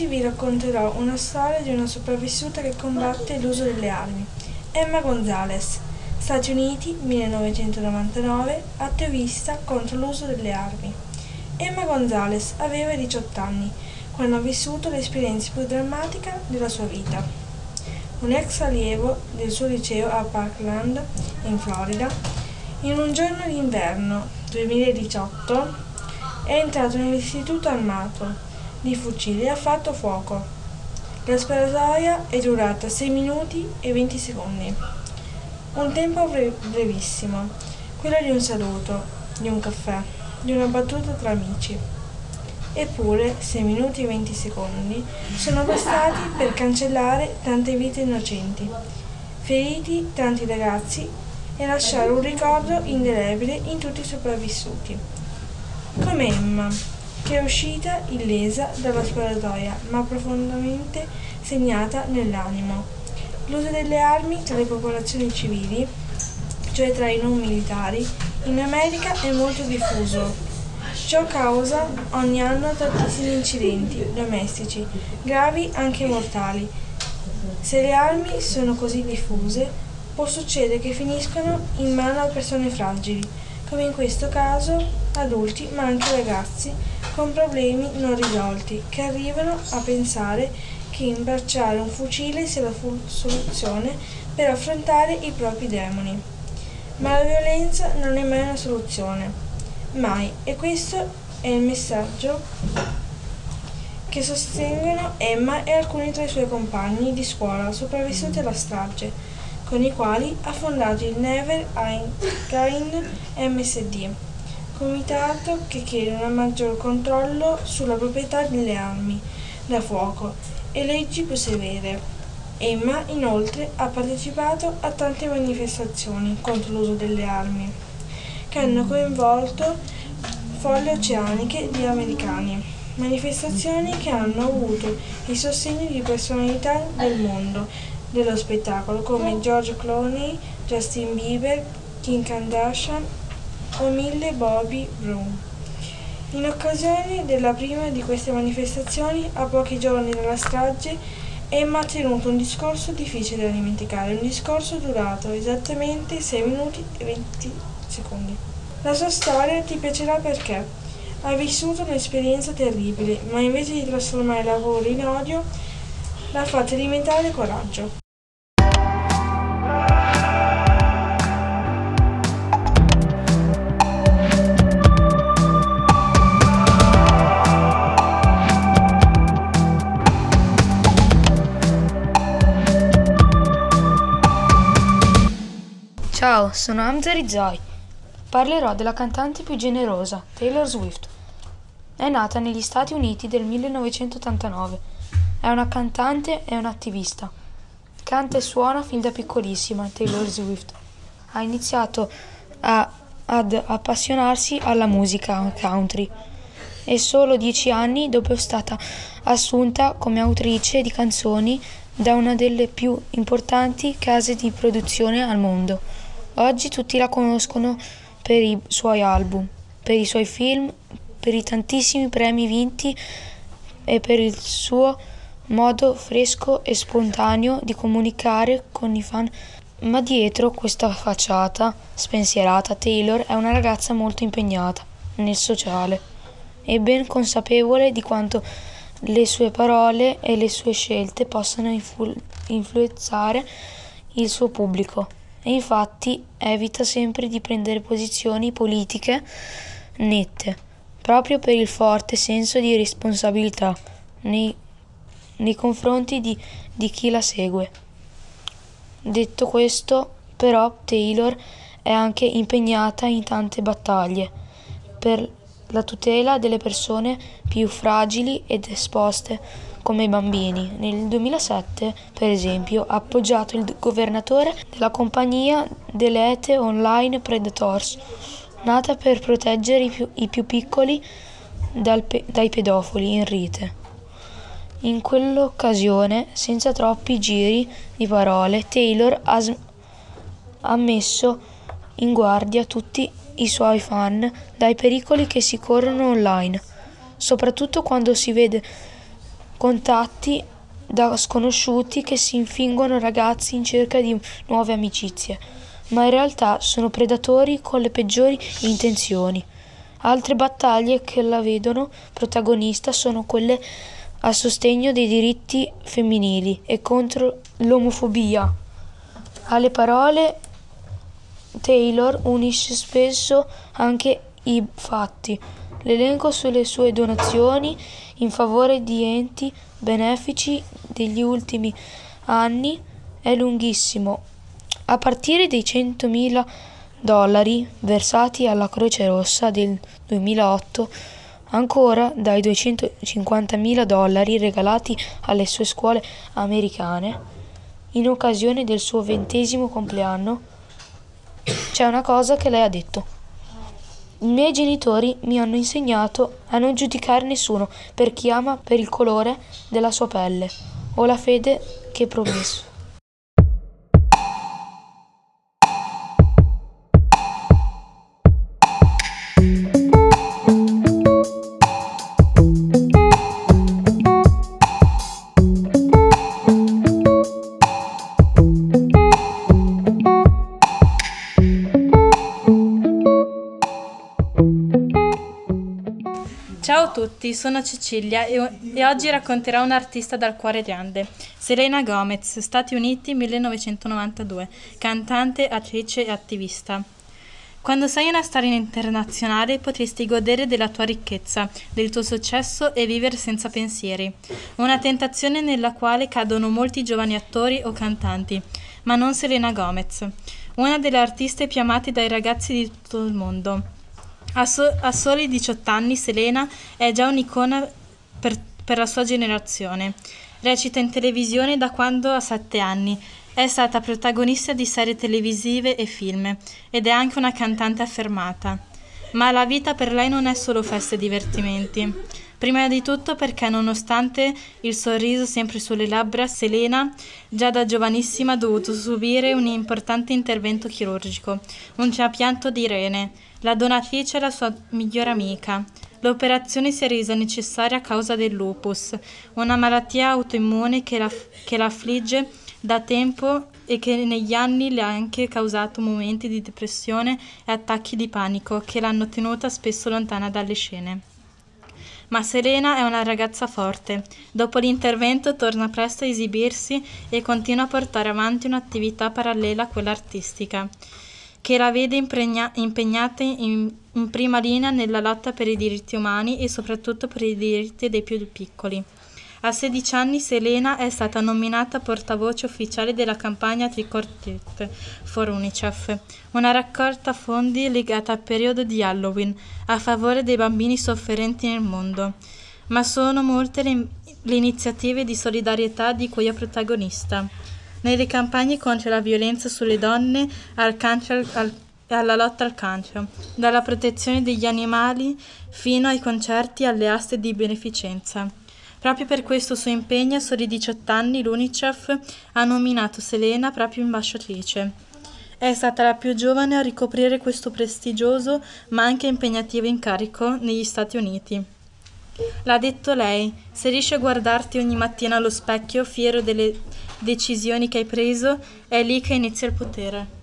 Oggi vi racconterò una storia di una sopravvissuta che combatte l'uso delle armi. Emma Gonzalez, Stati Uniti, 1999, attivista contro l'uso delle armi. Emma Gonzalez aveva 18 anni quando ha vissuto l'esperienza più drammatica della sua vita. Un ex allievo del suo liceo a Parkland, in Florida, in un giorno d'inverno 2018 è entrato nell'istituto armato di fucili e ha fatto fuoco. La sparatoria è durata 6 minuti e 20 secondi. Un tempo brevissimo, quello di un saluto, di un caffè, di una battuta tra amici. Eppure 6 minuti e 20 secondi sono bastati per cancellare tante vite innocenti, feriti tanti ragazzi e lasciare un ricordo indelebile in tutti i sopravvissuti. Come Emma, che è uscita illesa dalla sparatoria, ma profondamente segnata nell'animo. L'uso delle armi tra le popolazioni civili, cioè tra i non militari, in America è molto diffuso. Ciò causa ogni anno tantissimi incidenti domestici, gravi anche mortali. Se le armi sono così diffuse, può succedere che finiscono in mano a persone fragili, come in questo caso adulti ma anche ragazzi con problemi non risolti, che arrivano a pensare che imbracciare un fucile sia la soluzione per affrontare i propri demoni. Ma la violenza non è mai una soluzione, mai, e questo è il messaggio che sostengono Emma e alcuni tra i suoi compagni di scuola sopravvissuti alla strage, con i quali ha fondato il Never Again MSD comitato che chiede un maggior controllo sulla proprietà delle armi da fuoco e leggi più severe. Emma inoltre ha partecipato a tante manifestazioni contro l'uso delle armi, che hanno coinvolto folle oceaniche di americani, manifestazioni che hanno avuto il sostegno di personalità del mondo dello spettacolo come George Clooney, Justin Bieber, Kim Kardashian o Mille Bobby Brown. In occasione della prima di queste manifestazioni, a pochi giorni dalla strage, Emma ha tenuto un discorso difficile da dimenticare, un discorso durato esattamente 6 minuti e 20 secondi. La sua storia ti piacerà perché ha vissuto un'esperienza terribile, ma invece di trasformare il lavoro in odio, l'ha fatta diventare coraggio. Ciao, sono Hamza Rizai. Parlerò della cantante più generosa, Taylor Swift. È nata negli Stati Uniti del 1989. È una cantante e un'attivista. Canta e suona fin da piccolissima, Taylor Swift. Ha iniziato a, ad appassionarsi alla musica country e solo dieci anni dopo è stata assunta come autrice di canzoni da una delle più importanti case di produzione al mondo. Oggi tutti la conoscono per i suoi album, per i suoi film, per i tantissimi premi vinti e per il suo modo fresco e spontaneo di comunicare con i fan. Ma dietro questa facciata spensierata, Taylor è una ragazza molto impegnata nel sociale e ben consapevole di quanto le sue parole e le sue scelte possano influ- influenzare il suo pubblico e infatti evita sempre di prendere posizioni politiche nette, proprio per il forte senso di responsabilità nei, nei confronti di, di chi la segue. Detto questo, però, Taylor è anche impegnata in tante battaglie per la tutela delle persone più fragili ed esposte come i bambini. Nel 2007, per esempio, ha appoggiato il governatore della compagnia delle Ete Online Predators, nata per proteggere i più, i più piccoli pe- dai pedofili in rete. In quell'occasione, senza troppi giri di parole, Taylor ha, ha messo in guardia tutti i suoi fan dai pericoli che si corrono online, soprattutto quando si vede contatti da sconosciuti che si infingono ragazzi in cerca di nuove amicizie, ma in realtà sono predatori con le peggiori intenzioni. Altre battaglie che la vedono protagonista sono quelle a sostegno dei diritti femminili e contro l'omofobia. Alle parole Taylor unisce spesso anche i fatti. L'elenco sulle sue donazioni in favore di enti benefici degli ultimi anni è lunghissimo. A partire dai 100.000 dollari versati alla Croce Rossa del 2008, ancora dai 250.000 dollari regalati alle sue scuole americane in occasione del suo ventesimo compleanno, c'è una cosa che lei ha detto. I miei genitori mi hanno insegnato a non giudicare nessuno per chi ama per il colore della sua pelle o la fede che promesso. A tutti, sono Cecilia e, e oggi racconterò un'artista dal cuore grande, Selena Gomez, Stati Uniti 1992, cantante, attrice e attivista. Quando sei una star internazionale potresti godere della tua ricchezza, del tuo successo e vivere senza pensieri. Una tentazione nella quale cadono molti giovani attori o cantanti, ma non Selena Gomez, una delle artiste più amate dai ragazzi di tutto il mondo. A, so- a soli 18 anni Selena è già un'icona per, per la sua generazione. Recita in televisione da quando ha 7 anni. È stata protagonista di serie televisive e film ed è anche una cantante affermata. Ma la vita per lei non è solo feste e divertimenti. Prima di tutto perché nonostante il sorriso sempre sulle labbra, Selena già da giovanissima ha dovuto subire un importante intervento chirurgico, un trapianto di rene. La donatrice è la sua migliore amica. L'operazione si è resa necessaria a causa del lupus, una malattia autoimmune che la, che la affligge da tempo e che negli anni le ha anche causato momenti di depressione e attacchi di panico che l'hanno tenuta spesso lontana dalle scene. Ma Serena è una ragazza forte. Dopo l'intervento torna presto a esibirsi e continua a portare avanti un'attività parallela a quella artistica che la vede impregna- impegnata in, in prima linea nella lotta per i diritti umani e soprattutto per i diritti dei più piccoli. A 16 anni Selena è stata nominata portavoce ufficiale della campagna Trick or Treat for UNICEF, una raccolta fondi legata al periodo di Halloween a favore dei bambini sofferenti nel mondo. Ma sono molte le, le iniziative di solidarietà di cui è protagonista nelle campagne contro la violenza sulle donne al cancro al, alla lotta al cancro, dalla protezione degli animali fino ai concerti e alle aste di beneficenza. Proprio per questo suo impegno, a soli 18 anni, l'UNICEF ha nominato Selena proprio ambasciatrice. È stata la più giovane a ricoprire questo prestigioso ma anche impegnativo incarico negli Stati Uniti. L'ha detto lei, se riesci a guardarti ogni mattina allo specchio fiero delle decisioni che hai preso, è lì che inizia il potere.